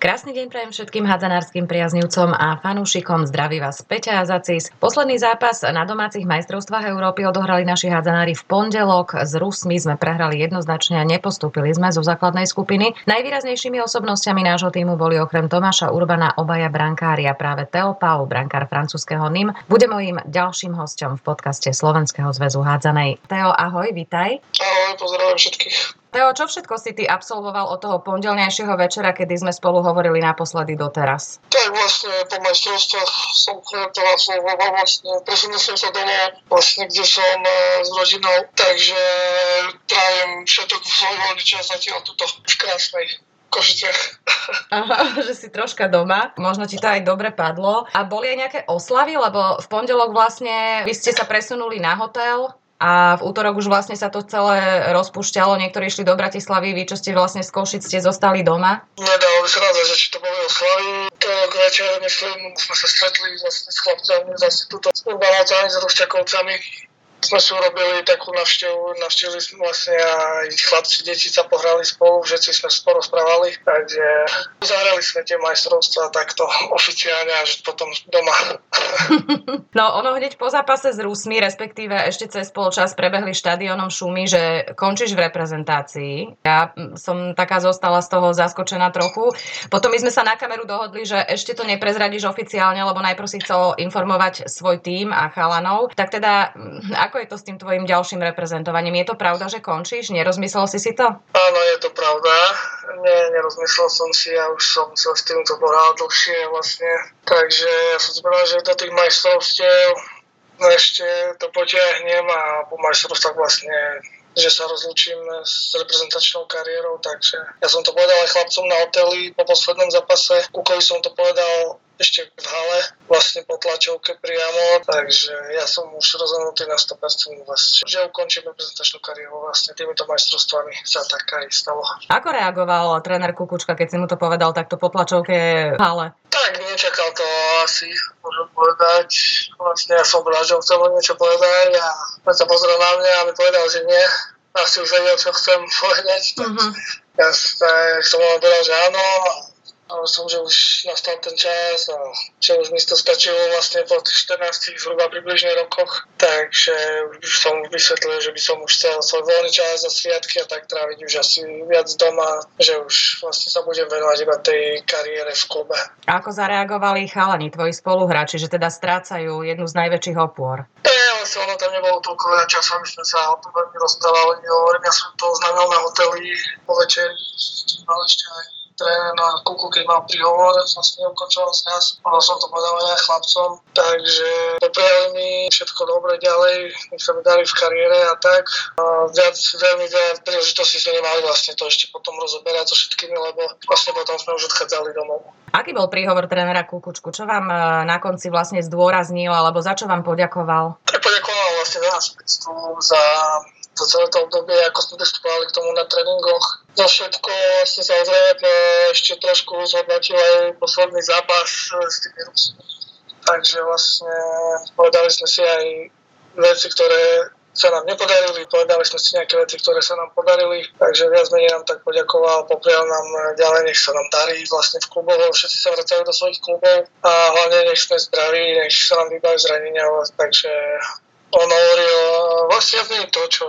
Krásny deň prajem všetkým hádzanárským priaznivcom a fanúšikom. Zdraví vás Peťa a Zacis. Posledný zápas na domácich majstrovstvách Európy odohrali naši hádzanári v pondelok. S Rusmi sme prehrali jednoznačne a nepostúpili sme zo základnej skupiny. Najvýraznejšími osobnosťami nášho týmu boli okrem Tomáša Urbana obaja brankári a práve Teo Pau, brankár francúzského NIM, bude mojím ďalším hostom v podcaste Slovenského zväzu hádzanej. Teo, ahoj, vitaj. Ahoj, pozdravujem všetkých. Teo, čo všetko si ty absolvoval od toho pondelnejšieho večera, kedy sme spolu hovorili naposledy doteraz? Tak vlastne po majstrovstvách som to absolvoval vlastne, presunul som sa domov, vlastne, kde som uh, s rodinou, takže trávim všetok svoj voľný čas zatiaľ tuto v krásnej Košice. Aha, že si troška doma. Možno ti to aj dobre padlo. A boli aj nejaké oslavy? Lebo v pondelok vlastne vy ste sa presunuli na hotel a v útorok už vlastne sa to celé rozpúšťalo, niektorí išli do Bratislavy, vy čo ste vlastne z Košic ste zostali doma? Nedalo sa naozaj, že či to boli oslavy. To večer, myslím, sme sa stretli vlastne s chlapcami, zase tuto s Urbanovcami, s Rušťakovcami sme si urobili takú navštevu, navštívili sme vlastne aj chlapci, deti sa pohrali spolu, všetci sme spolu správali, takže zahrali sme tie majstrovstvá takto oficiálne až potom doma. No ono hneď po zápase s Rusmi, respektíve ešte cez spoločas prebehli štadionom šumy, že končíš v reprezentácii. Ja som taká zostala z toho zaskočená trochu. Potom my sme sa na kameru dohodli, že ešte to neprezradíš oficiálne, lebo najprv si chcel informovať svoj tým a chalanov. Tak teda, ako je to s tým tvojim ďalším reprezentovaním? Je to pravda, že končíš? Nerozmyslel si si to? Áno, je to pravda. Nie, nerozmyslel som si, ja už som sa s týmto boral dlhšie vlastne. Takže ja som si povedal, že do tých majstrovstiev ešte to potiahnem a po majstrovstvách vlastne že sa rozlúčim s reprezentačnou kariérou, takže ja som to povedal aj chlapcom na hoteli po poslednom zápase. Kukovi som to povedal ešte v hale, vlastne po tlačovke priamo, takže ja som už rozhodnutý na 100% vlastne, že ukončím reprezentačnú kariéru vlastne týmito majstrovstvami sa tak aj stalo. Ako reagoval tréner Kukučka, keď si mu to povedal takto po tlačovke v hale? Tak, nečakal to asi, môžem povedať. Vlastne ja som povedal, že on chcel niečo povedať a on sa pozrel na mňa a mi povedal, že nie. Asi už vedel, čo chcem povedať. Uh-huh. Ja som mu povedal, že áno som, že už nastal ten čas a že už mi to stačilo vlastne po tých 14 zhruba približne rokoch, takže už som vysvetlil, že by som už chcel svoj voľný čas a sviatky a tak tráviť už asi viac doma, že už vlastne sa budem venovať iba tej kariére v klube. A ako zareagovali chalani, tvoji spoluhráči, že teda strácajú jednu z najväčších opôr? To je vlastne ono tam nebolo toľko veľa času, aby sme sa o tom veľmi rozprávali. Hovorím, ja som to oznámil na hoteli po večeri, mal ešte aj tréner na kuku, keď mal príhovor, som s ním ukončoval vzťah, ono som to povedal aj chlapcom, takže poprijali mi všetko dobre ďalej, nech sa mi dali v kariére a tak. A viac, veľmi veľa príležitostí sme nemali vlastne to ešte potom rozoberať so všetkými, lebo vlastne potom sme už odchádzali domov. Aký bol príhovor trénera Kukučku? Čo vám e, na konci vlastne zdôraznil, alebo za čo vám poďakoval? Tak poďakoval vlastne nás za za celé to obdobie, ako sme vystupovali k tomu na tréningoch. Za všetko vlastne samozrejme ešte trošku zhodnotil aj posledný zápas s tými Rusmi. Takže vlastne povedali sme si aj veci, ktoré sa nám nepodarili, povedali sme si nejaké veci, ktoré sa nám podarili, takže viac menej nám tak poďakoval, poprial nám ďalej, nech sa nám darí vlastne v kluboch, všetci sa vracajú do svojich klubov a hlavne nech sme zdraví, nech sa nám vybaví zranenia, takže on hovoril vlastne to, čo,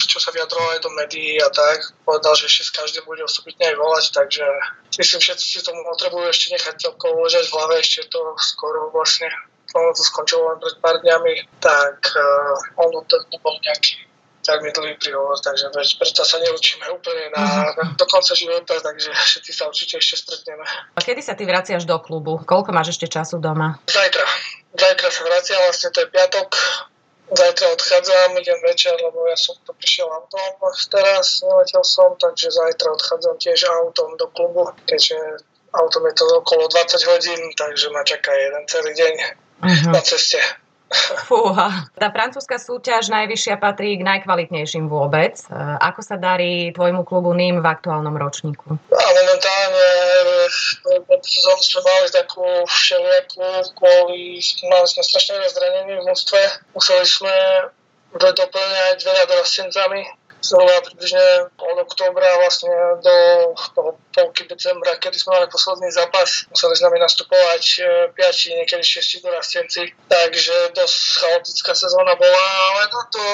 čo sa vyjadrovalo aj do médií a tak. Povedal, že ešte s každým bude osobitne aj volať, takže myslím, všetci si tomu potrebujú ešte nechať celkovo uložiť v hlave, ešte to skoro vlastne ono to skončilo len pred pár dňami, tak uh, ono to nebol nejaký veľmi dlhý príhovor, takže preto sa neučíme úplne na, na, do konca života, takže všetci sa určite ešte stretneme. A kedy sa ty vraciaš do klubu? Koľko máš ešte času doma? Zajtra. Zajtra sa vraciam, vlastne to je piatok, Zajtra odchádzam, idem večer, lebo ja som to prišiel autom teraz, neletel som, takže zajtra odchádzam tiež autom do klubu, keďže autom je to okolo 20 hodín, takže ma čaká jeden celý deň uh-huh. na ceste. Fúha. Tá francúzska súťaž najvyššia patrí k najkvalitnejším vôbec. E, ako sa darí tvojmu klubu NIM v aktuálnom ročníku? A momentálne sezónu sme mali takú všelijakú kvôli, mali sme strašne veľa zranení v mústve. Museli sme doplňať veľa dorastencami, zhruba približne od oktobra vlastne do polky decembra, kedy sme mali posledný zápas. Museli s nami nastupovať 5, e, niekedy 6 dorastenci, takže dosť chaotická sezóna bola, ale na to,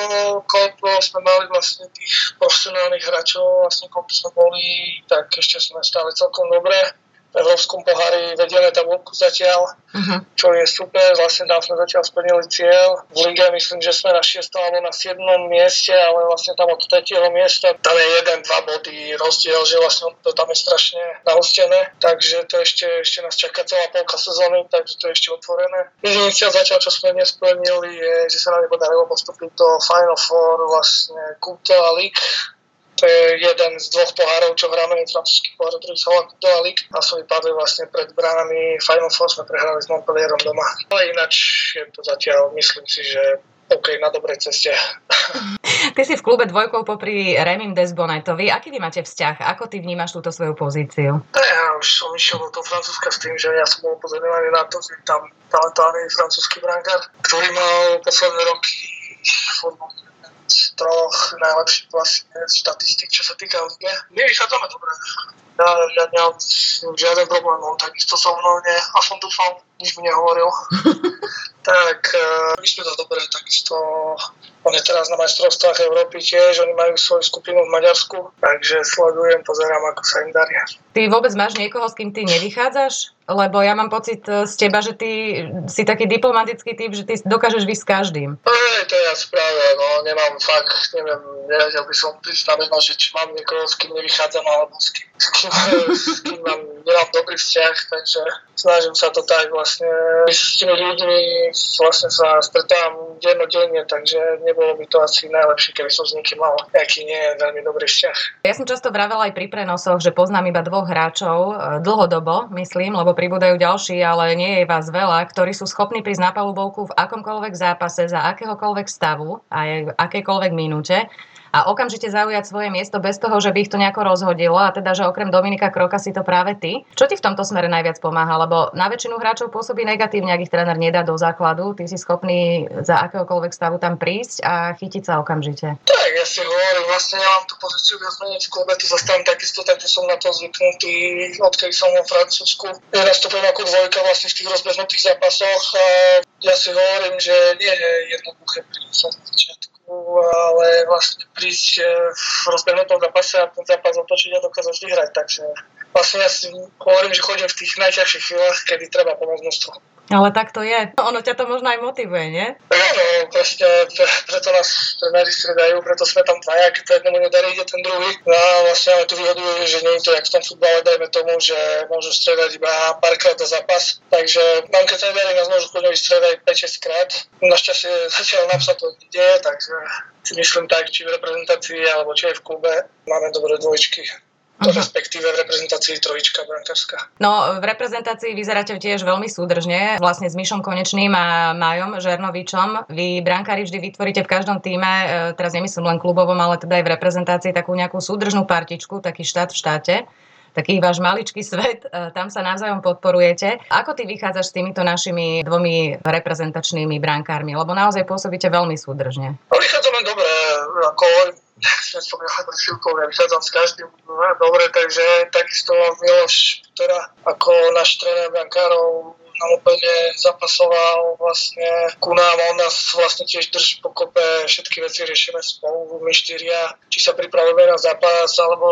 koľko sme mali vlastne tých profesionálnych hráčov, vlastne koľko sme boli, tak ešte sme stále celkom dobré v Európskom pohári vedieme tabulku zatiaľ, uh-huh. čo je super, vlastne tam sme zatiaľ splnili cieľ. V lige myslím, že sme na 6. alebo na 7. mieste, ale vlastne tam od 3. miesta tam je jeden, dva body rozdiel, že vlastne to tam je strašne nahustené, takže to ešte, ešte nás čaká celá polka sezóny, takže to je ešte otvorené. Jediný cieľ zatiaľ, čo sme nesplnili, je, že sa nám nepodarilo postúpiť do Final Four vlastne Coupe League, to je jeden z dvoch pohárov, čo hráme, francúzsky pohár, druhý sa volá League a sme vypadli vlastne pred bránami Final Four, sme prehrali s Montpellierom doma. Ale ináč je to zatiaľ, myslím si, že OK, na dobrej ceste. Ty si v klube dvojkou popri Remim Desbonetovi. Aký vy máte vzťah? Ako ty vnímaš túto svoju pozíciu? Ja už som išiel do toho Francúzska s tým, že ja som bol upozorňovaný na to, že tam talentovaný francúzsky brankár, ktorý mal posledné roky z troch najlepších vlastne štatistik, čo sa týka lige. My vychádzame dobre. Ja, ja nemám žiaden problém, on takisto so mnou nie, a som dúfal, nič mi nehovoril. tak uh, my sme to dobre, takisto on je teraz na majstrovstvách Európy tiež, oni majú svoju skupinu v Maďarsku, takže sledujem, pozerám, ako sa im darí. Ty vôbec máš niekoho, s kým ty nevychádzaš? Lebo ja mám pocit e, z teba, že ty si taký diplomatický typ, že ty dokážeš vysť s každým. Ej, to ja práve, no nemám fakt, neviem, nevedel by som pristaviť, že či mám niekoho, s kým nevychádzam, alebo s kým, s kým, s kým mám, nemám dobrý vzťah, takže snažím sa to tak vlastne, s tými ľuďmi vlastne sa stretávam dennodenne, takže nebolo by to asi najlepšie, keby som s niekým mal nejaký nie veľmi dobrý vzťah. Ja som často vravela aj pri prenosoch, že poznám iba dvoch hráčov, e, dlhodobo, myslím, lebo pribúdajú ďalší, ale nie je vás veľa, ktorí sú schopní prísť na palubovku v akomkoľvek zápase, za akéhokoľvek stavu a v akejkoľvek minúte a okamžite zaujať svoje miesto bez toho, že by ich to nejako rozhodilo a teda, že okrem Dominika Kroka si to práve ty. Čo ti v tomto smere najviac pomáha? Lebo na väčšinu hráčov pôsobí negatívne, ak ich tréner nedá do základu. Ty si schopný za akéhokoľvek stavu tam prísť a chytiť sa okamžite. Tak, ja si hovorím, vlastne nemám tú pozíciu viac menej v klube, tu zastávam takisto, tak som na to zvyknutý, odkedy som vo Francúzsku. Ja nastupujem ako dvojka vlastne v tých rozbehnutých zápasoch ja si hovorím, že nie je jednoduché prísť na začiatku ale vlastne prísť eh, v rozbehnutom zápase a ten zápas otočiť a dokázať vyhrať. Takže vlastne ja si hovorím, že chodím v tých najťažších chvíľach, kedy treba pomôcť množstvu. Ale tak to je. Ono ťa to možno aj motivuje, nie? Áno, proste preto nás trenéri stredajú, preto sme tam dvaja, keď to jednomu nedarí, ide ten druhý. No a vlastne ale tu výhodu že nie je to jak v tom futbale, dajme tomu, že môžu stredať iba párkrát za zápas. Takže nám keď nedarí, nás môžu chodňovi stredať 5-6 krát. Našťastie zatiaľ nám sa to deje, takže si myslím tak, či v reprezentácii alebo či aj v klube máme dobré dvojčky. Uh-huh. respektíve v reprezentácii trojička brankárska. No, v reprezentácii vyzeráte tiež veľmi súdržne, vlastne s Myšom Konečným a Majom Žernovičom. Vy brankári vždy vytvoríte v každom týme, e, teraz nemyslím len klubovom, ale teda aj v reprezentácii takú nejakú súdržnú partičku, taký štát v štáte taký váš maličký svet, e, tam sa navzájom podporujete. Ako ty vychádzaš s týmito našimi dvomi reprezentačnými brankármi? Lebo naozaj pôsobíte veľmi súdržne. No, vychádzame dobre, ako nechcem spomínať pred chvíľkou, ja vychádzam s každým. Dobre, takže takisto Miloš, ktorá ako náš tréner brankárov nám úplne zapasoval vlastne ku nám, on nás vlastne tiež drží pokope, všetky veci riešime spolu, my štyria, či sa pripravujeme na zápas alebo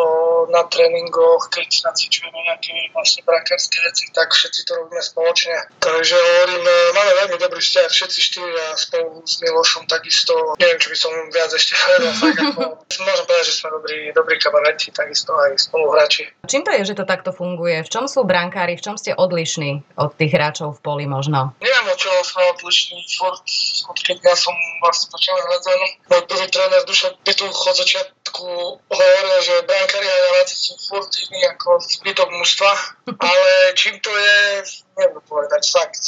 na tréningoch, keď nacvičujeme nejaké vlastne brankárske veci, tak všetci to robíme spoločne. Takže hovorím, máme veľmi dobrý vzťah, všetci štyria spolu s Milošom takisto, neviem, či by som viac ešte ako, môžem povedať, že sme dobrí, dobrí kamaráti, takisto aj spoluhráči. Čím to je, že to takto funguje? V čom sú brankári, v čom ste odlišní od tých hráčov? Hráčov v poli možno? Neviem, o čo sme odlišní. Furt, odkedy ja som vlastne začal hrať môj prvý tréner Duša Pituch od začiatku hovoril, že brankári a hráči sú furt iní ako zbytok mužstva, ale čím to je, neviem povedať fakt,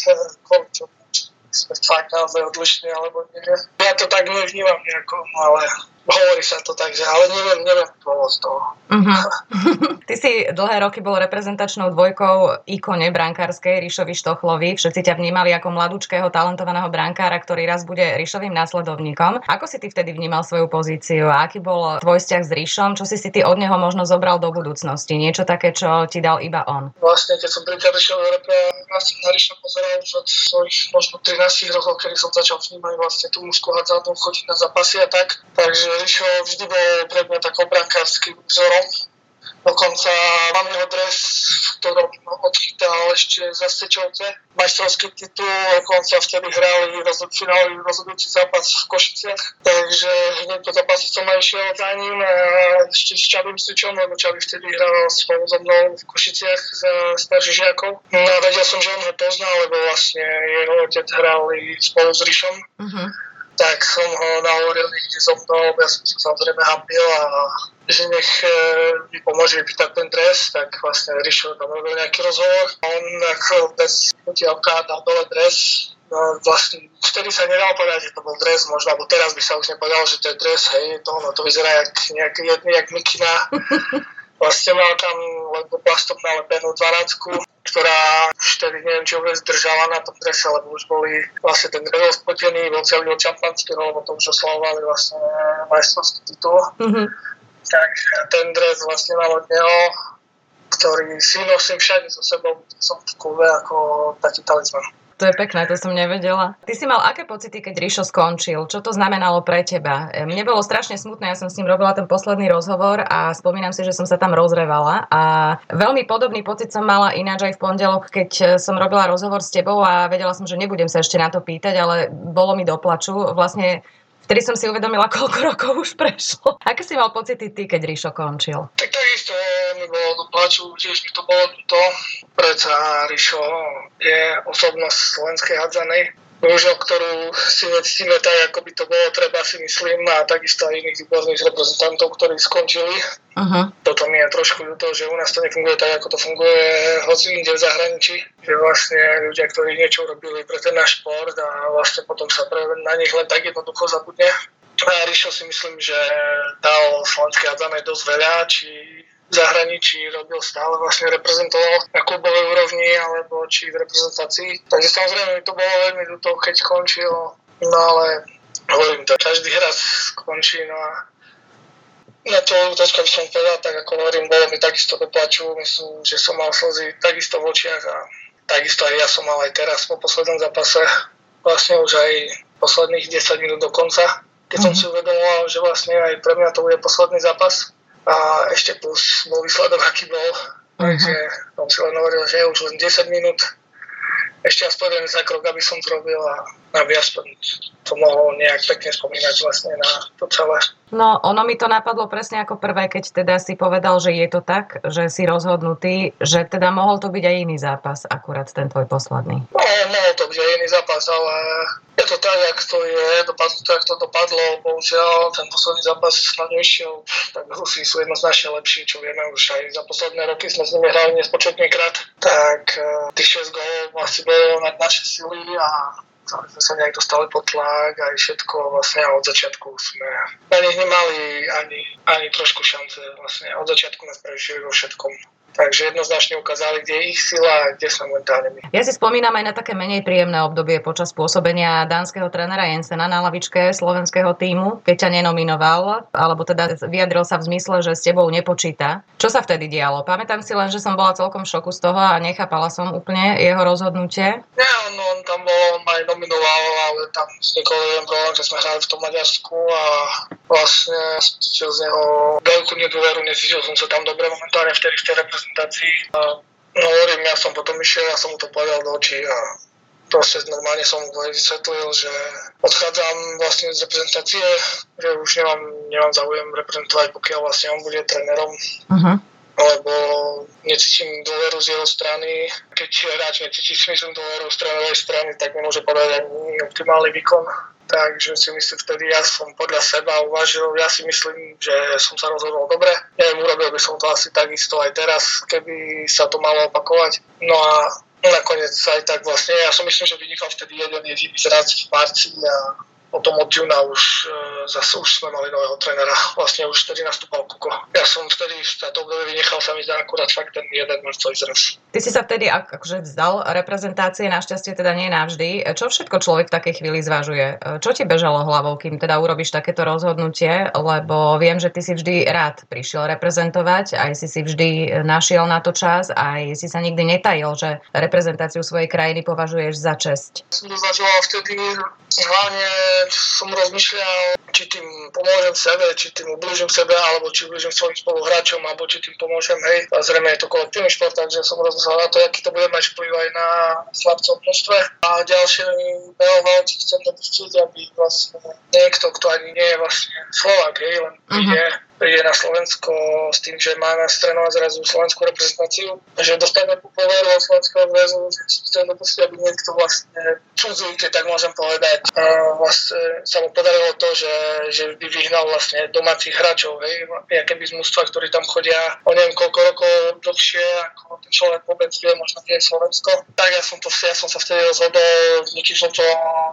sme fakt naozaj odlišní, alebo nie. Ja to tak nevnímam nejako, no ale hovorí sa to tak, že ale neviem, neviem dôvod toho. Uh-huh. Ty si dlhé roky bol reprezentačnou dvojkou ikone brankárskej Ríšovi Štochlovi. Všetci ťa vnímali ako mladúčkého, talentovaného brankára, ktorý raz bude Ríšovým následovníkom. Ako si ty vtedy vnímal svoju pozíciu a aký bol tvoj vzťah s Ríšom? Čo si si ty od neho možno zobral do budúcnosti? Niečo také, čo ti dal iba on? Vlastne, keď som prvýkrát išiel do repre, ja som na Ríša pozeral už od svojich možno 13 rokov, kedy som začal vnímať vlastne tú mužskú hádzanú, chodiť na zápasy a tak. Takže Ríšo vždy bol pre mňa tak obrankárským vzorom Dokonca mám jeho dres, v ktorom odchytal ešte za Sečovce majstrovský titul, dokonca vtedy hrali finálový rozhodujúci zápas v Košiciach, takže hneď po zápase som aj išiel za ním a ešte s Čabým Sučom, lebo Čabý vtedy hral spolu so mnou v Košiciach za starších žiakov. No a vedel som, že on ho poznal, lebo vlastne jeho otec hrali spolu s Rišom. Uh-huh tak som ho nahovoril niekde so mnou, ja som sa samozrejme hambil a že nech e, mi pomôže vypýtať ten dres, tak vlastne Rišo tam robil nejaký rozhovor. On ako bez utiavka dal dole dres, No vlastne vtedy sa nedal povedať, že to bol dres možno, alebo teraz by sa už nepovedal, že to je dres, hej, to, no, to vyzerá jak, nejak, jak, jak mikina. Vlastne mal tam len plastom nalepenú dvanáctku, ktorá už tedy neviem, či vôbec držala na tom drese, lebo už boli vlastne ten dres spotený, bol celý od šampanského, lebo to už oslavovali vlastne majstrovský titul. Mm-hmm. Takže ten dres vlastne mal od neho, ktorý si nosím všade so sebou, som v klube ako taký talizman. To je pekné, to som nevedela. Ty si mal aké pocity, keď Ríšo skončil? Čo to znamenalo pre teba? Mne bolo strašne smutné, ja som s ním robila ten posledný rozhovor a spomínam si, že som sa tam rozrevala a veľmi podobný pocit som mala ináč aj v pondelok, keď som robila rozhovor s tebou a vedela som, že nebudem sa ešte na to pýtať, ale bolo mi doplaču. Vlastne Vtedy som si uvedomila, koľko rokov už prešlo. Aké si mal pocity ty, keď Ríšo končil? Tak to isto mi bolo do plaču, tiež mi to bolo to. Preca Ríšo je osobnosť slovenskej hadzanej bohužiaľ, ktorú si nectíme tak, ako by to bolo treba, si myslím, a takisto aj iných výborných reprezentantov, ktorí skončili. Uh-huh. Toto mi je trošku ľúto, že u nás to nefunguje tak, ako to funguje hoci inde v zahraničí. Že vlastne ľudia, ktorí niečo robili pre ten náš šport a vlastne potom sa pre, na nich len tak jednoducho zabudne. A Rišo si myslím, že dal slovenské hadzané dosť veľa, či v zahraničí robil stále vlastne reprezentoval na klubovej úrovni alebo či v reprezentácii. Takže samozrejme mi to bolo veľmi ľúto, keď skončil, no ale hovorím to, každý raz skončí, no a na to útočka by som povedal, tak ako hovorím, bolo mi takisto doplaču, myslím, že som mal slzy takisto v očiach a takisto aj ja som mal aj teraz po poslednom zápase, vlastne už aj posledných 10 minút do konca, keď som mm-hmm. si uvedomoval, že vlastne aj pre mňa to bude posledný zápas, a ešte plus bol výsledok, aký bol. Takže som si len hovoril, že už len 10 minút ešte aspoň jeden zakrok, aby som zrobil a aby aspoň to mohol nejak pekne spomínať vlastne na to celé. No, ono mi to napadlo presne ako prvé, keď teda si povedal, že je to tak, že si rozhodnutý, že teda mohol to byť aj iný zápas, akurát ten tvoj posledný. No, mohol to byť aj iný zápas, ale je to tak, jak to je, dopadlo to, jak to dopadlo, bohužiaľ, ten posledný zápas na išiel, tak Rusi sú jednoznačne lepší, čo vieme už aj za posledné roky sme s nimi hrali nespočetný krát, tak uh, tých 6 gólov asi bolo nad naše sily a sme sa nejak dostali pod tlak aj všetko vlastne od začiatku sme na nich nemali ani, ani trošku šance vlastne od začiatku nás prežili vo všetkom Takže jednoznačne ukázali, kde je ich sila a kde sme momentálne my. Ja si spomínam aj na také menej príjemné obdobie počas pôsobenia dánskeho trénera Jensena na lavičke slovenského týmu, keď ťa nenominoval, alebo teda vyjadril sa v zmysle, že s tebou nepočíta. Čo sa vtedy dialo? Pamätám si len, že som bola celkom v šoku z toho a nechápala som úplne jeho rozhodnutie. Nie, on, on tam bol, on ma aj nominoval, ale tam s Nikolajom problém, že sme hrali v tom Maďarsku a vlastne cítil z neho veľkú nedôveru, necítil som sa tam dobre momentálne vtedy v tej reprezentácii. A no hovorím, ja som potom išiel, ja som mu to povedal do očí a proste normálne som mu vysvetlil, že odchádzam vlastne z reprezentácie, že už nemám, nemám záujem reprezentovať, pokiaľ vlastne on bude trénerom. Uh-huh lebo necítim dôveru z jeho strany. Keď hráč necíti myslím dôveru z trénerovej strany, tak nemôže podať ani optimálny výkon. Takže si myslím, vtedy ja som podľa seba uvažil, ja si myslím, že som sa rozhodol dobre. Neviem, urobil by som to asi takisto aj teraz, keby sa to malo opakovať. No a nakoniec aj tak vlastne, ja som myslím, že vynikal vtedy jeden jediný zraz v marci a potom od júna už e, zase už sme mali nového trénera, vlastne už vtedy nastúpal Kuko. Ja som vtedy v to obdobie vynechal sa mi zdá akurát fakt ten jeden marcový zraz. Ty si sa vtedy akože vzdal reprezentácie, našťastie teda nie navždy. Čo všetko človek v takej chvíli zvažuje? E, čo ti bežalo hlavou, kým teda urobíš takéto rozhodnutie? Lebo viem, že ty si vždy rád prišiel reprezentovať, aj si si vždy našiel na to čas, aj si sa nikdy netajil, že reprezentáciu svojej krajiny považuješ za česť. Som to vtedy hlavne som rozmýšľal, či tým pomôžem sebe, či tým ubližím sebe, alebo či ubližím svojim spoluhráčom, alebo či tým pomôžem, hej. A zrejme je to kolektívny šport, takže som rozmýšľal na to, aký to bude mať vplyv aj na slabcov množstve. A ďalšie behoval, či chcem dopustiť, aby vlastne niekto, kto ani nie je vlastne Slovak, hej, len uh-huh príde na Slovensko s tým, že má nás trénovať zrazu slovenskú reprezentáciu, že dostane poveru od slovenského zväzu, chcem dopustiť, aby niekto vlastne cudzí, keď tak môžem povedať. A vlastne sa mu podarilo to, že, že by vyhnal vlastne domácich hráčov, hej, aké by z mústva, ktorí tam chodia o neviem koľko rokov dlhšie, ako ten človek vôbec vie, možno vie Slovensko. Tak ja som, to, ja som sa vtedy rozhodol, nikým som to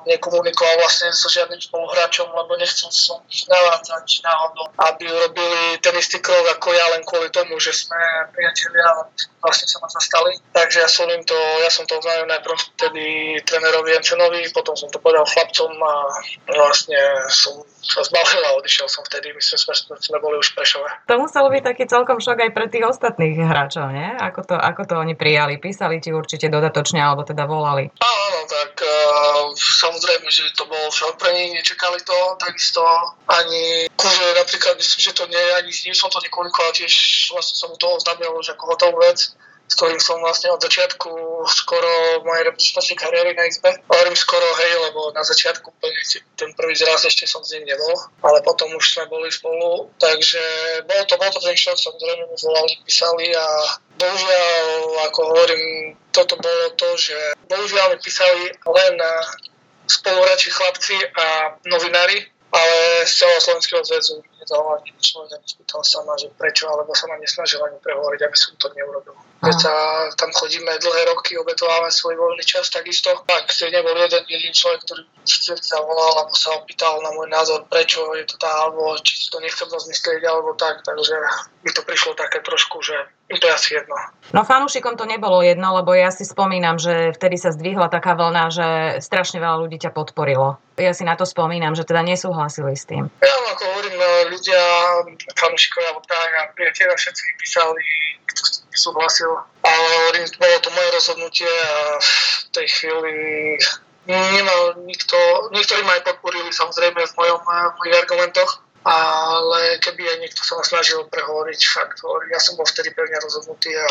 nekomunikoval vlastne so žiadnym spoluhráčom, lebo nechcel som navádzať náhodou, aby urobili ten istý krok ako ja len kvôli tomu, že sme priatelia vlastne sa ma zastali. Takže ja som im to, ja som to oznámil najprv vtedy trénerovi Jenčenovi, potom som to povedal chlapcom a vlastne som sa zbavil a odišiel som vtedy, myslím, sme, sme boli už prešové. To muselo byť taký celkom šok aj pre tých ostatných hráčov, nie? Ako to, ako to oni prijali? Písali ti určite dodatočne, alebo teda volali? Áno, tak uh, samozrejme, že to bol šok pre nich, nečakali to, takisto ani, akože napríklad myslím, že to nie, ani nie som to nekomunikoval, tiež vlastne som to oznámil už ako hotovú vec s ktorým som vlastne od začiatku skoro mojej reprezentačnej kariéry na izbe. Hovorím skoro, hej, lebo na začiatku ten prvý zraz ešte som s ním nebol, ale potom už sme boli spolu, takže bol to, bol to ten šok, samozrejme mi volali, písali a bohužiaľ, ako hovorím, toto bolo to, že bohužiaľ mi písali len spoluhráči chlapci a novinári, ale z celého Slovenského zväzu nezaujímavý človek a nespýtal sa ma, že prečo, alebo sa ma nesnažil ani prehovoriť, aby som to neurobil. Keď sa tam chodíme dlhé roky, obetovávame svoj voľný čas, takisto. Tak, nebol jeden jediný človek, ktorý sa volal alebo sa opýtal na môj názor, prečo je to tá, alebo či si to nechcem rozmyslieť, alebo tak, takže mi to prišlo také trošku, že to je asi jedno. No fanúšikom to nebolo jedno, lebo ja si spomínam, že vtedy sa zdvihla taká vlna, že strašne veľa ľudí ťa podporilo. Ja si na to spomínam, že teda nesúhlasili s tým. Ja ako hovorím, no, ľudia, fanúšikovia, tak, a priateľa všetci písali, kto s tým nesúhlasil. Ale hovorím, bolo to moje rozhodnutie a v tej chvíli nemal nikto, niektorí ma aj podporili samozrejme v, mojom, v mojich argumentoch, ale keby aj niekto sa ma snažil prehovoriť, fakt, ja som bol vtedy pevne rozhodnutý a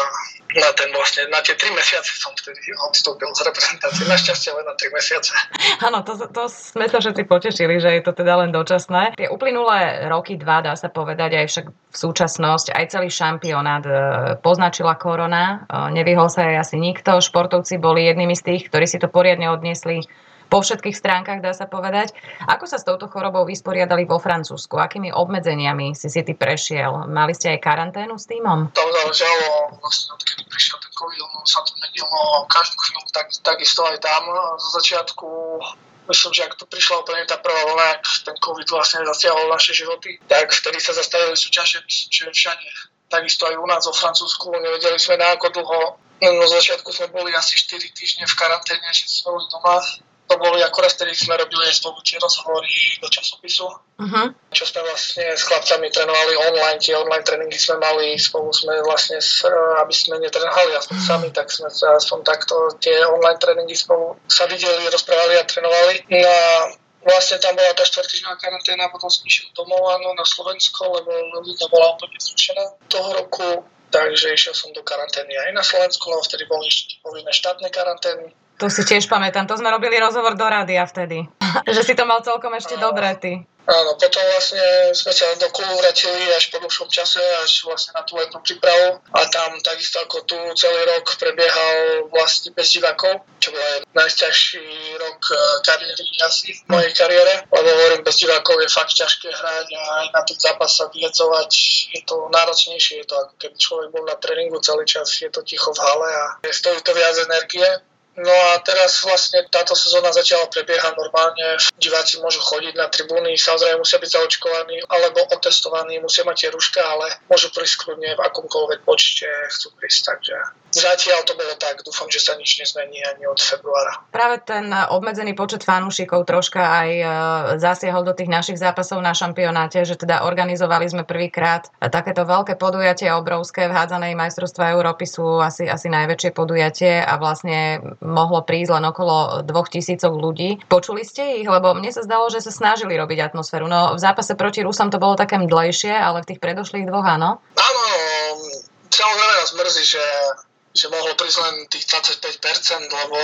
na ten vlastne, na tie tri mesiace som vtedy odstúpil z reprezentácie, našťastie len na tri mesiace. Áno, to, to sme sa všetci potešili, že je to teda len dočasné. Tie uplynulé roky, dva, dá sa povedať, aj však v súčasnosť, aj celý šampionát e, poznačila korona, e, nevyhol sa aj asi nikto, športovci boli jednými z tých, ktorí si to poriadne odniesli po všetkých stránkach, dá sa povedať. Ako sa s touto chorobou vysporiadali vo Francúzsku? Akými obmedzeniami si si ty prešiel? Mali ste aj karanténu s týmom? To záležalo vlastne odkedy prišiel ten COVID, ono sa to nedilo každú chvíľu, tak, takisto aj tam. Zo začiatku myslím, že ak to prišla úplne tá prvá vlna, ak ten COVID vlastne zasiahol naše životy, tak vtedy sa zastavili súťaže, že všade. Takisto aj u nás vo Francúzsku, nevedeli sme na ako dlho. No, na začiatku sme boli asi 4 týždne v karanténe, že sme boli doma to boli akorát vtedy sme robili aj spolu tie rozhovory do časopisu, uh-huh. čo sme vlastne s chlapcami trénovali online, tie online tréningy sme mali, spolu sme vlastne, s, aby sme netrénovali aspoň sami, tak sme sa aspoň takto tie online tréningy spolu sa videli, rozprávali a trénovali. No a vlastne tam bola tá štvrtýždňová karanténa, potom som išiel domov áno, na Slovensko, lebo Lulika bola úplne zrušená toho roku, takže išiel som do karantény aj na Slovensku, lebo vtedy boli ešte povinné štátne karantény to si tiež pamätám, to sme robili rozhovor do rádia vtedy. že si to mal celkom ešte dobre ty. Áno, potom vlastne sme sa do klubu vrátili až po dlhšom čase, až vlastne na tú letnú prípravu. A tam takisto ako tu celý rok prebiehal vlastne bez divákov, čo bol aj najťažší rok eh, kariéry asi v mojej kariére, lebo hovorím, bez divákov je fakt ťažké hrať a aj na ten zápas sa vyhecovať. Je to náročnejšie, je to ako keby človek bol na tréningu celý čas, je to ticho v hale a stojí to viac energie No a teraz vlastne táto sezóna začala prebiehať normálne. Diváci môžu chodiť na tribúny, samozrejme musia byť zaočkovaní alebo otestovaní, musia mať tie ruška, ale môžu prísť kľudne v akomkoľvek počte chcú prísť. Takže Zatiaľ to bolo tak, dúfam, že sa nič nezmení ani od februára. Práve ten obmedzený počet fanúšikov troška aj e, zasiahol do tých našich zápasov na šampionáte, že teda organizovali sme prvýkrát takéto veľké podujatie, obrovské v hádzanej majstrovstva Európy sú asi, asi najväčšie podujatie a vlastne mohlo prísť len okolo dvoch tisícov ľudí. Počuli ste ich? Lebo mne sa zdalo, že sa snažili robiť atmosféru. No v zápase proti Rusom to bolo také mdlejšie, ale v tých predošlých dvoch áno? Áno, samozrejme nás mrzí, že že mohlo prísť len tých 25%, lebo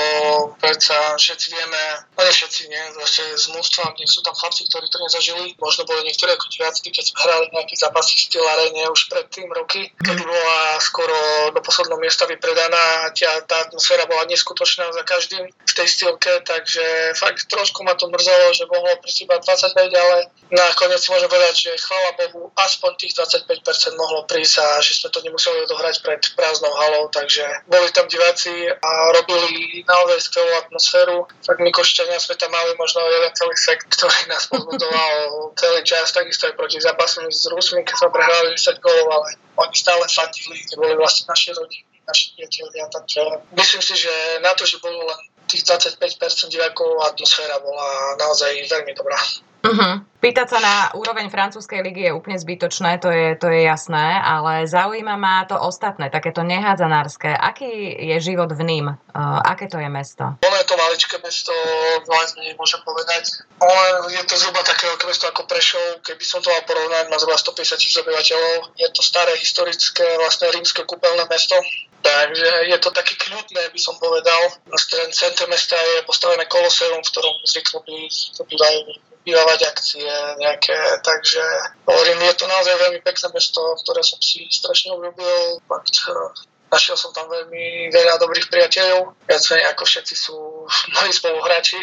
predsa všetci vieme, ale všetci nie, vlastne z mústva, nie sú tam chlapci, ktorí to nezažili. Možno boli niektoré ako diváci, keď hrali nejaký zápasy v Steel Arene už predtým roky, keď mhm. bola skoro do posledného miesta vypredaná a tia, tá atmosféra bola neskutočná za každým v tej stílke, takže fakt trošku ma to mrzelo, že mohlo prísť iba 25, ale nakoniec môžem povedať, že chvála Bohu, aspoň tých 25% mohlo prísť a že sme to nemuseli odohrať pred prázdnou halou, takže že boli tam diváci a robili naozaj skvelú atmosféru. Tak my Košťania sme tam mali možno jeden celý sekt, ktorý nás pozbudoval celý čas, takisto aj proti zápasom s Rusmi, keď sme prehrali 10 golov, ale oni stále fandili, to boli vlastne naši rodiny, naši priatelia, takže myslím si, že na to, že bolo len tých 25% divákov, atmosféra bola naozaj veľmi dobrá. Uh-huh. Pýtať sa na úroveň francúzskej ligy je úplne zbytočné, to je, to je jasné, ale zaujíma ma to ostatné, takéto nehádzanárske. Aký je život v Ným? Uh, aké to je mesto? Ono je to maličké mesto, vlastne môžem povedať. Ale je to zhruba také veľké mesto ako Prešov, keby som to mal porovnať, má zhruba 150 tisíc obyvateľov. Je to staré historické, vlastne rímske kúpeľné mesto. Takže je to také kľudné, by som povedal. Na centre mesta je postavené koloseum, v ktorom zvyknú byť, bývajú bývať akcie nejaké, takže hovorím, je to naozaj veľmi pekné mesto, ktoré som si strašne obľúbil. Fakt, eh, našiel som tam veľmi veľa dobrých priateľov, viac menej ako všetci sú moji spoluhráči,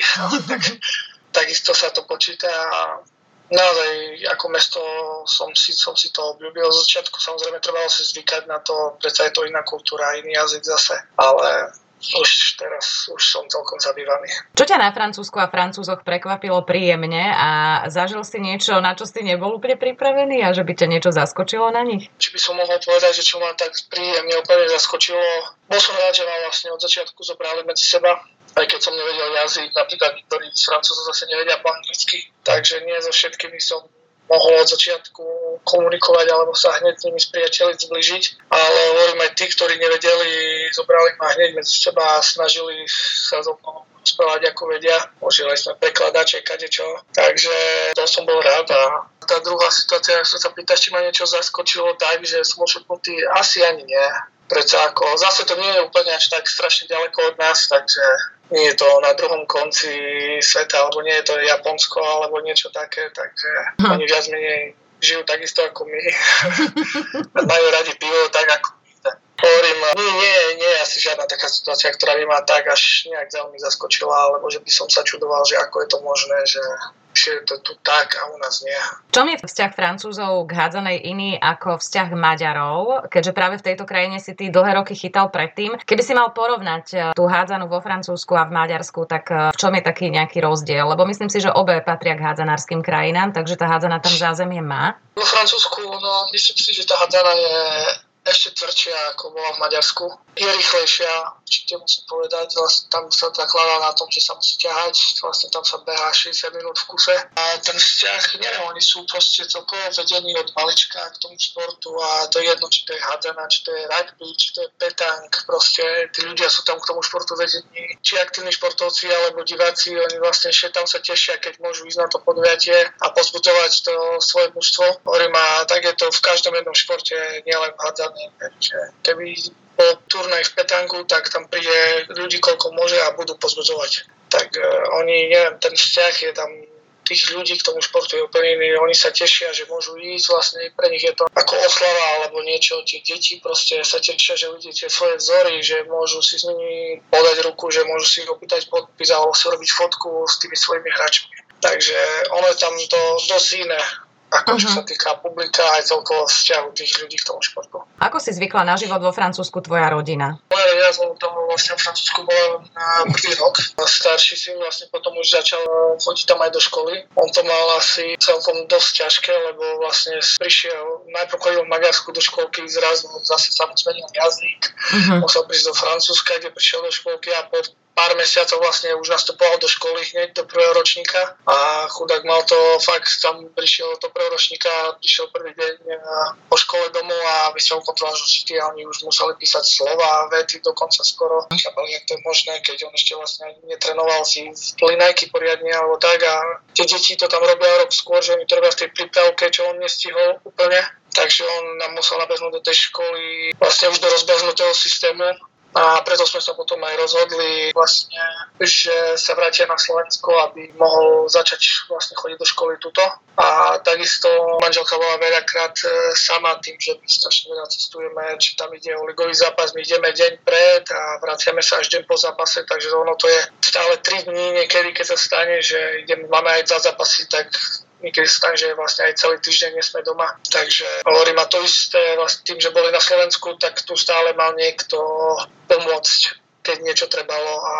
tak, takisto sa to počíta a naozaj ako mesto som si, som si to obľúbil. Z začiatku samozrejme trebalo si zvykať na to, predsa je to iná kultúra, iný jazyk zase, ale už teraz už som celkom zabývaný. Čo ťa na Francúzsku a Francúzoch prekvapilo príjemne a zažil si niečo, na čo si nebol úplne pripravený a že by ťa niečo zaskočilo na nich? Či by som mohol povedať, že čo ma tak príjemne úplne zaskočilo. Bol som rád, že ma vlastne od začiatku zobrali medzi seba aj keď som nevedel jazyk, napríklad niektorí z Francúzov zase nevedia po anglicky, takže nie so všetkými som mohol od začiatku komunikovať alebo sa hneď s nimi spriateľiť, zbližiť, ale hovorím aj tí, ktorí nevedeli, zobrali ma hneď medzi seba a snažili sa so mnou rozprávať, ako vedia. Možili sme prekladače, čo. Takže to som bol rád a tá druhá situácia, ak sa pýtaš, či ma niečo zaskočilo tak, že som ošupnutý, asi ani nie. Prečo ako, zase to nie je úplne až tak strašne ďaleko od nás, takže nie je to na druhom konci sveta, alebo nie je to Japonsko, alebo niečo také, takže hm. oni viac menej žijú takisto ako my. Majú radi pivo tak ako. Hovorím, nie, nie, nie je asi žiadna taká situácia, ktorá by ma tak až nejak veľmi zaskočila, alebo že by som sa čudoval, že ako je to možné, že že je to tu tak a u nás nie. Čom je vzťah Francúzov k hádzanej iný ako vzťah Maďarov, keďže práve v tejto krajine si ty dlhé roky chytal predtým. Keby si mal porovnať eh, tú hádzanú vo Francúzsku a v Maďarsku, tak eh, v čom je taký nejaký rozdiel? Lebo myslím si, že obe patria k hádzanárskym krajinám, takže tá hádzana tam zázemie má. Vo Francúzsku, no myslím si, že tá hádzana je ešte tvrdšia ako bola v Maďarsku. Je rýchlejšia, určite musím povedať, vlastne tam sa zakladá na tom, že sa musí ťahať, vlastne tam sa behá 60 minút v kuse. A ten vzťah, neviem, oni sú proste celkovo vedení od malička k tomu športu a to je jedno, či to je hádzaná, či to je rugby, či to je petank, proste tí ľudia sú tam k tomu športu vedení, či aktívni športovci alebo diváci, oni vlastne ešte tam sa tešia, keď môžu ísť na to podujatie a pozbudzovať to svoje mužstvo. Hovorím, a tak je to v každom jednom športe, nielen v Takže keby bol turnaj v Petangu, tak tam príde ľudí, koľko môže a budú pozbudzovať. Tak uh, oni, neviem, ten vzťah je tam tých ľudí k tomu športu je úplne iný. Oni sa tešia, že môžu ísť, vlastne pre nich je to ako oslava alebo niečo. Tie deti proste sa tešia, že uvidíte svoje vzory, že môžu si s nimi podať ruku, že môžu si opýtať podpis alebo si robiť fotku s tými svojimi hráčmi. Takže ono je tam to dosť iné ako čo sa týka publika aj celkovo vzťahu tých ľudí k tomu športu. Ako si zvykla na život vo Francúzsku tvoja rodina? Moja rodina som tam vlastne v Francúzsku bola na prvý rok. Starší syn vlastne potom už začal chodiť tam aj do školy. On to mal asi celkom dosť ťažké, lebo vlastne prišiel, najprv chodil v Maďarsku do školky, zrazu zase sa mu zmenil jazyk, uh-huh. musel prísť do Francúzska, kde prišiel do školky a po pár mesiacov vlastne už nastupoval do školy hneď do prvého ročníka. A chudák mal to fakt, tam prišiel do prvého ročníka, prišiel prvý deň e, po škole domov a vysel kontrol že a oni už museli písať slova, vety dokonca skoro. Chápali, jak to je možné, keď on ešte vlastne netrenoval si plinajky poriadne alebo tak a tie deti to tam robia rok skôr, že oni to robia v tej prípravke, čo on nestihol úplne. Takže on nám musel nabehnúť do tej školy vlastne už do rozbehnutého systému a preto sme sa potom aj rozhodli vlastne, že sa vrátia na Slovensko, aby mohol začať vlastne chodiť do školy tuto. A takisto manželka bola veľakrát e, sama tým, že my strašne veľa cestujeme, či tam ide o ligový zápas, my ideme deň pred a vraciame sa až deň po zápase, takže ono to je stále 3 dní niekedy, keď sa stane, že ideme, máme aj za zápasy, tak sa stane, že vlastne aj celý týždeň nie sme doma. Takže hovorím, a to isté vlastne tým, že boli na Slovensku, tak tu stále mal niekto pomôcť, keď niečo trebalo a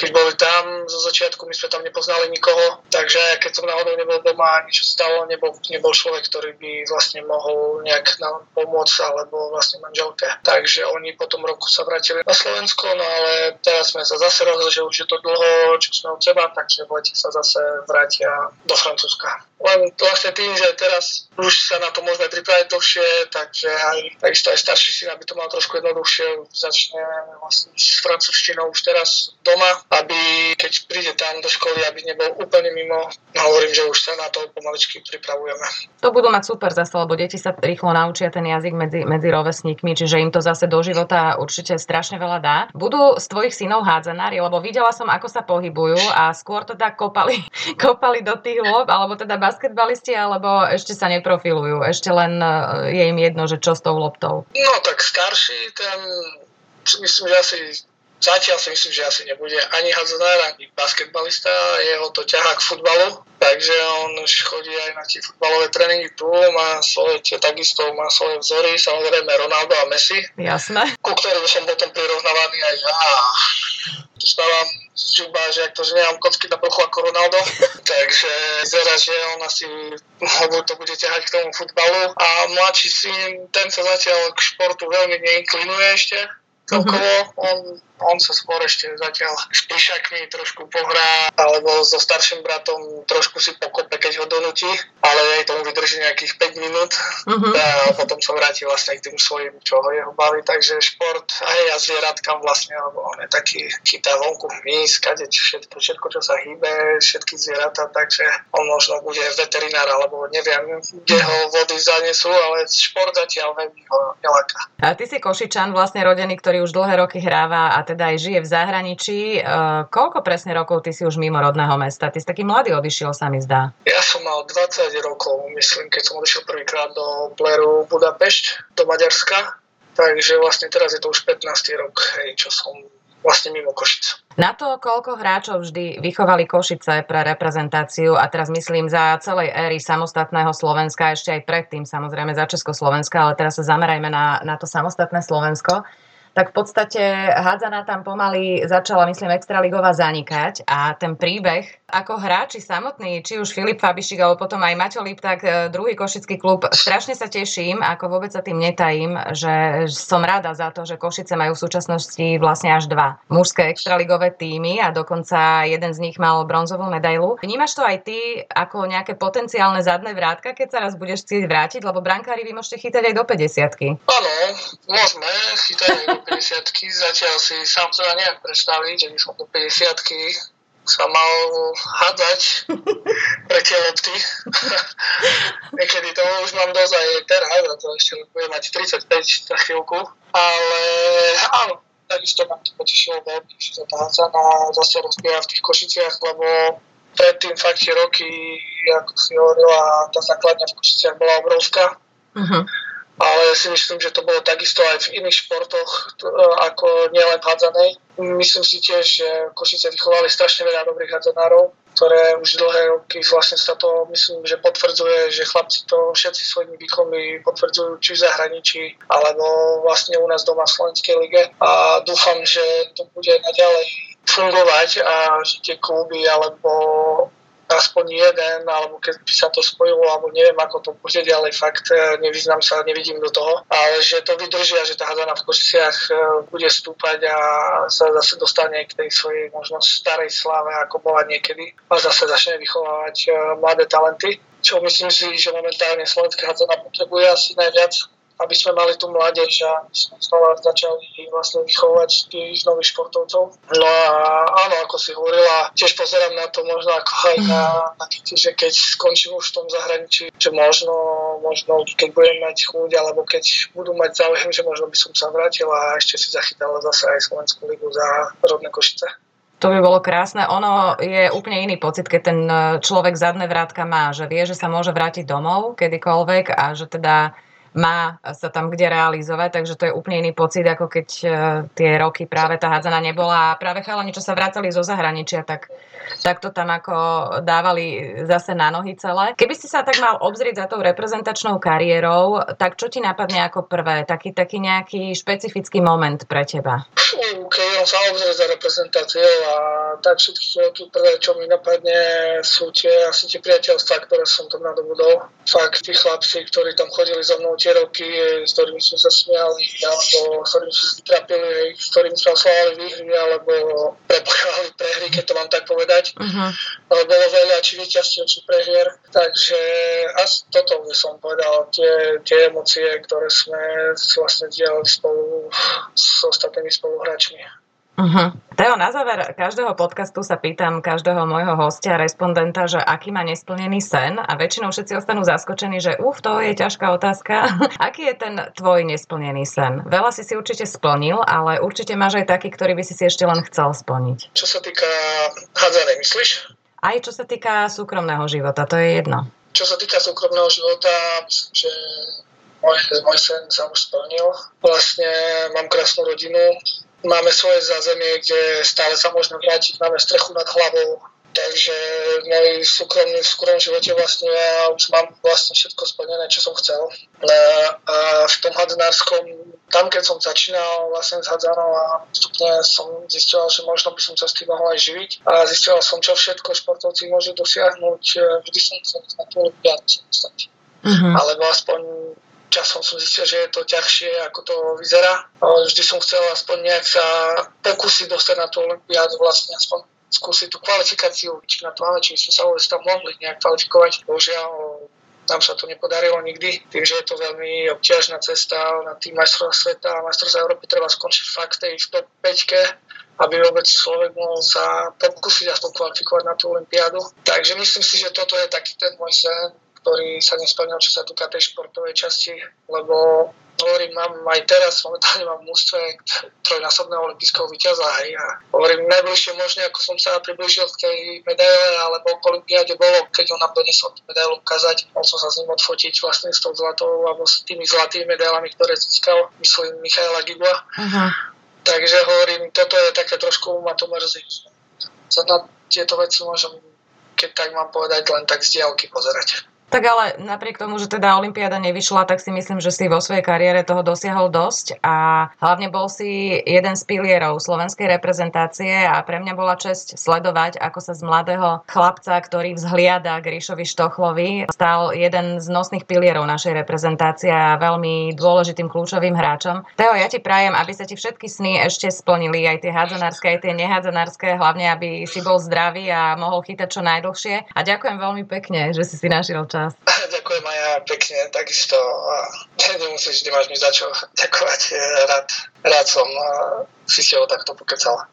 keď boli tam, zo začiatku my sme tam nepoznali nikoho, takže keď som náhodou nebol doma a niečo stalo, nebol, nebol človek, ktorý by vlastne mohol nejak nám pomôcť alebo vlastne manželke. Takže oni po tom roku sa vrátili na Slovensko, no ale teraz sme sa zase rozhodli, že už je to dlho, čo sme od seba, takže v sa zase vrátia do Francúzska. Len vlastne tým, že teraz už sa na to môžeme pripraviť dlhšie, takže aj takisto aj starší syn, aby to mal trošku jednoduchšie, začne vlastne s francúzštinou už teraz doma, aby keď príde tam do školy, aby nebol úplne mimo. No hovorím, že už sa na to pomaličky pripravujeme. To budú mať super zase, lebo deti sa rýchlo naučia ten jazyk medzi, medzi rovesníkmi, čiže im to zase do života určite strašne veľa dá. Budú z tvojich synov hádzanári, lebo videla som, ako sa pohybujú a skôr teda kopali, kopali do tých lob, alebo teda basketbalisti, alebo ešte sa neprofilujú. Ešte len e, je im jedno, že čo s tou loptou. No tak starší, ten myslím, že asi Zatiaľ si myslím, že asi nebude ani hadzanár, ani basketbalista, jeho to ťahá k futbalu, takže on už chodí aj na tie futbalové tréningy tu, má svoje, takisto má svoje vzory, samozrejme Ronaldo a Messi. Jasné. Ku ktorým som potom prirovnávaný aj ja. Stávam z žuba, že ak to, že nemám kocky na bruchu ako Ronaldo, takže vyzerá, že on asi to bude ťahať k tomu futbalu. A mladší syn, ten sa zatiaľ k športu veľmi neinklinuje ešte, celkovo. Uh-huh. On on sa skôr ešte zatiaľ s plišakmi trošku pohrá, alebo so starším bratom trošku si pokope, keď ho donutí, ale aj tomu vydrží nejakých 5 minút uh-huh. a potom sa vráti vlastne k tým svojim, čo ho jeho baví, takže šport aj ja zvieratkám vlastne, alebo on je taký, chytá vonku hmyz, kade všetko, všetko, čo sa hýbe, všetky zvieratá, takže on možno bude veterinár, alebo neviem, kde ho vody zanesú, ale šport zatiaľ veľmi ho neláka. A ty si Košičan, vlastne rodený, ktorý už dlhé roky hráva a teda aj žije v zahraničí. Uh, koľko presne rokov ty si už mimo rodného mesta? Ty si taký mladý odišiel, sa mi zdá. Ja som mal 20 rokov, myslím, keď som odišiel prvýkrát do Pleru Budapešť, do Maďarska. Takže vlastne teraz je to už 15. rok, hej, čo som vlastne mimo Košic. Na to, koľko hráčov vždy vychovali Košice pre reprezentáciu a teraz myslím za celej éry samostatného Slovenska, ešte aj predtým samozrejme za Československa, ale teraz sa zamerajme na, na to samostatné Slovensko tak v podstate hádzana tam pomaly začala, myslím, extraligová zanikať a ten príbeh ako hráči samotní, či už Filip Fabišik alebo potom aj Maťo Lipták, e, druhý košický klub, strašne sa teším, ako vôbec sa tým netajím, že som rada za to, že Košice majú v súčasnosti vlastne až dva mužské extraligové týmy a dokonca jeden z nich mal bronzovú medailu. Vnímaš to aj ty ako nejaké potenciálne zadné vrátka, keď sa raz budeš chcieť vrátiť, lebo brankári vy môžete chytať aj do 50 Áno, môžeme chytať aj do 50 Zatiaľ si sám sa neviem predstaviť, že by som do 50 sa mal hádzať pre tie lopty. Niekedy to už mám dosť aj teraz, a to ešte budem mať 35 za chvíľku. Ale áno, takisto ma to potešilo veľmi, že sa tá hádzana zase rozbieha v tých Košiciach, lebo predtým fakt tie roky, ako si hovorila, tá základňa v Košiciach bola obrovská. Uh-huh ale si myslím, že to bolo takisto aj v iných športoch, e, ako nielen hádzanej. Myslím si tiež, že Košice vychovali strašne veľa dobrých hádzanárov, ktoré už dlhé roky vlastne sa to, myslím, že potvrdzuje, že chlapci to všetci svojimi výkonmi potvrdzujú či v zahraničí, alebo vlastne u nás doma v Slovenskej lige. A dúfam, že to bude naďalej fungovať a že tie kluby alebo aspoň jeden, alebo keď by sa to spojilo, alebo neviem, ako to bude ďalej, fakt e, nevyznám sa, nevidím do toho, ale že to vydrží a že tá hádana v Košiciach e, bude stúpať a sa zase dostane k tej svojej možno starej sláve, ako bola niekedy a zase začne vychovávať e, mladé talenty. Čo myslím si, že momentálne slovenská hádzana potrebuje asi najviac aby sme mali tú mládež a sme znova začali vlastne vychovať tých nových športovcov. No a áno, ako si hovorila, tiež pozerám na to možno ako aj na, na že keď skončím už v tom zahraničí, že možno, možno keď budem mať chuť, alebo keď budú mať záujem, že možno by som sa vrátil a ešte si zachytal zase aj Slovenskú ligu za rodné Košice. To by bolo krásne. Ono je úplne iný pocit, keď ten človek zadné vrátka má, že vie, že sa môže vrátiť domov kedykoľvek a že teda má sa tam kde realizovať, takže to je úplne iný pocit, ako keď uh, tie roky práve tá hádzana nebola. A práve chalani, čo sa vracali zo zahraničia, tak, tak to tam ako dávali zase na nohy celé. Keby si sa tak mal obzrieť za tou reprezentačnou kariérou, tak čo ti napadne ako prvé? Taký, taký nejaký špecifický moment pre teba? Keď sa obzrieť za reprezentáciou a tak všetky prvé, čo mi napadne, sú tie asi tie priateľstvá, ktoré som tam nadobudol. Fakt, tí chlapci, ktorí tam chodili so mnou tie roky, s ktorými sme sa smiali, alebo s ktorými sme trapili, s ktorými sme oslavovali výhry, alebo prepochovali prehry, keď to mám tak povedať. Uh-huh. Bolo veľa či víťazstiev, či prehier. Takže asi toto by som povedal, tie, tie emócie, ktoré sme vlastne dielali spolu s ostatnými spoluhráčmi. Uh-huh. Teo, na záver každého podcastu sa pýtam každého môjho hostia, respondenta, že aký má nesplnený sen a väčšinou všetci ostanú zaskočení, že uf, to je ťažká otázka. aký je ten tvoj nesplnený sen? Veľa si si určite splnil, ale určite máš aj taký, ktorý by si si ešte len chcel splniť. Čo sa týka hádzanej, myslíš? Aj čo sa týka súkromného života, to je jedno. Čo sa týka súkromného života, myslím, že môj, môj sen sa už splnil. Vlastne mám krásnu rodinu, máme svoje zázemie, kde stále sa môžeme vrátiť, máme strechu nad hlavou, takže v mojej súkromnom, súkromnom živote vlastne ja už mám vlastne všetko splnené, čo som chcel. A v tom hadzárskom, tam keď som začínal vlastne s hadzanou a postupne som zistil, že možno by som sa s tým mohol aj živiť a zistil som, čo všetko športovci môžu dosiahnuť. Vždy som chcel na tú olimpiádu uh-huh. alebo aspoň časom som zistil, že je to ťažšie, ako to vyzerá. Vždy som chcel aspoň nejak sa pokúsiť dostať na tú olympiádu, vlastne aspoň skúsiť tú kvalifikáciu, či na máme, či sme sa vôbec tam mohli nejak kvalifikovať. Bohužiaľ, nám sa to nepodarilo nikdy, tým, že je to veľmi obťažná cesta na tým majstrov sveta a majstrov Európy treba skončiť fakt tej v top 5 aby vôbec človek mohol sa pokúsiť aspoň kvalifikovať na tú olympiádu. Takže myslím si, že toto je taký ten môj sen, ktorý sa nesplnil, čo sa týka tej športovej časti, lebo hovorím, mám aj teraz, momentálne mám v mústve trojnásobného olympijského víťaza hej, a hovorím, najbližšie možne, ako som sa približil k tej medaile, alebo k olympiáde bolo, keď on nám doniesol tú medailu ukázať, mohol som sa s ním odfotiť vlastne s tou zlatou, alebo s tými zlatými medailami, ktoré získal, myslím, Michaela Gigua. Uh-huh. Takže hovorím, toto je také trošku, ma to mrzí. Sa na tieto veci môžem, keď tak mám povedať, len tak z diálky pozerať. Tak ale napriek tomu, že teda Olympiáda nevyšla, tak si myslím, že si vo svojej kariére toho dosiahol dosť a hlavne bol si jeden z pilierov slovenskej reprezentácie a pre mňa bola česť sledovať, ako sa z mladého chlapca, ktorý vzhliada k Ríšovi Štochlovi, stal jeden z nosných pilierov našej reprezentácie a veľmi dôležitým kľúčovým hráčom. Teo, ja ti prajem, aby sa ti všetky sny ešte splnili, aj tie hádzanárske, aj tie nehádzanárske, hlavne aby si bol zdravý a mohol chytať čo najdlhšie. A ďakujem veľmi pekne, že si si našiel čas čas. Ďakujem aj ja pekne, takisto. Nemusíš, vždy máš mi za čo ďakovať. Rád, rád som si s tebou takto pokecal.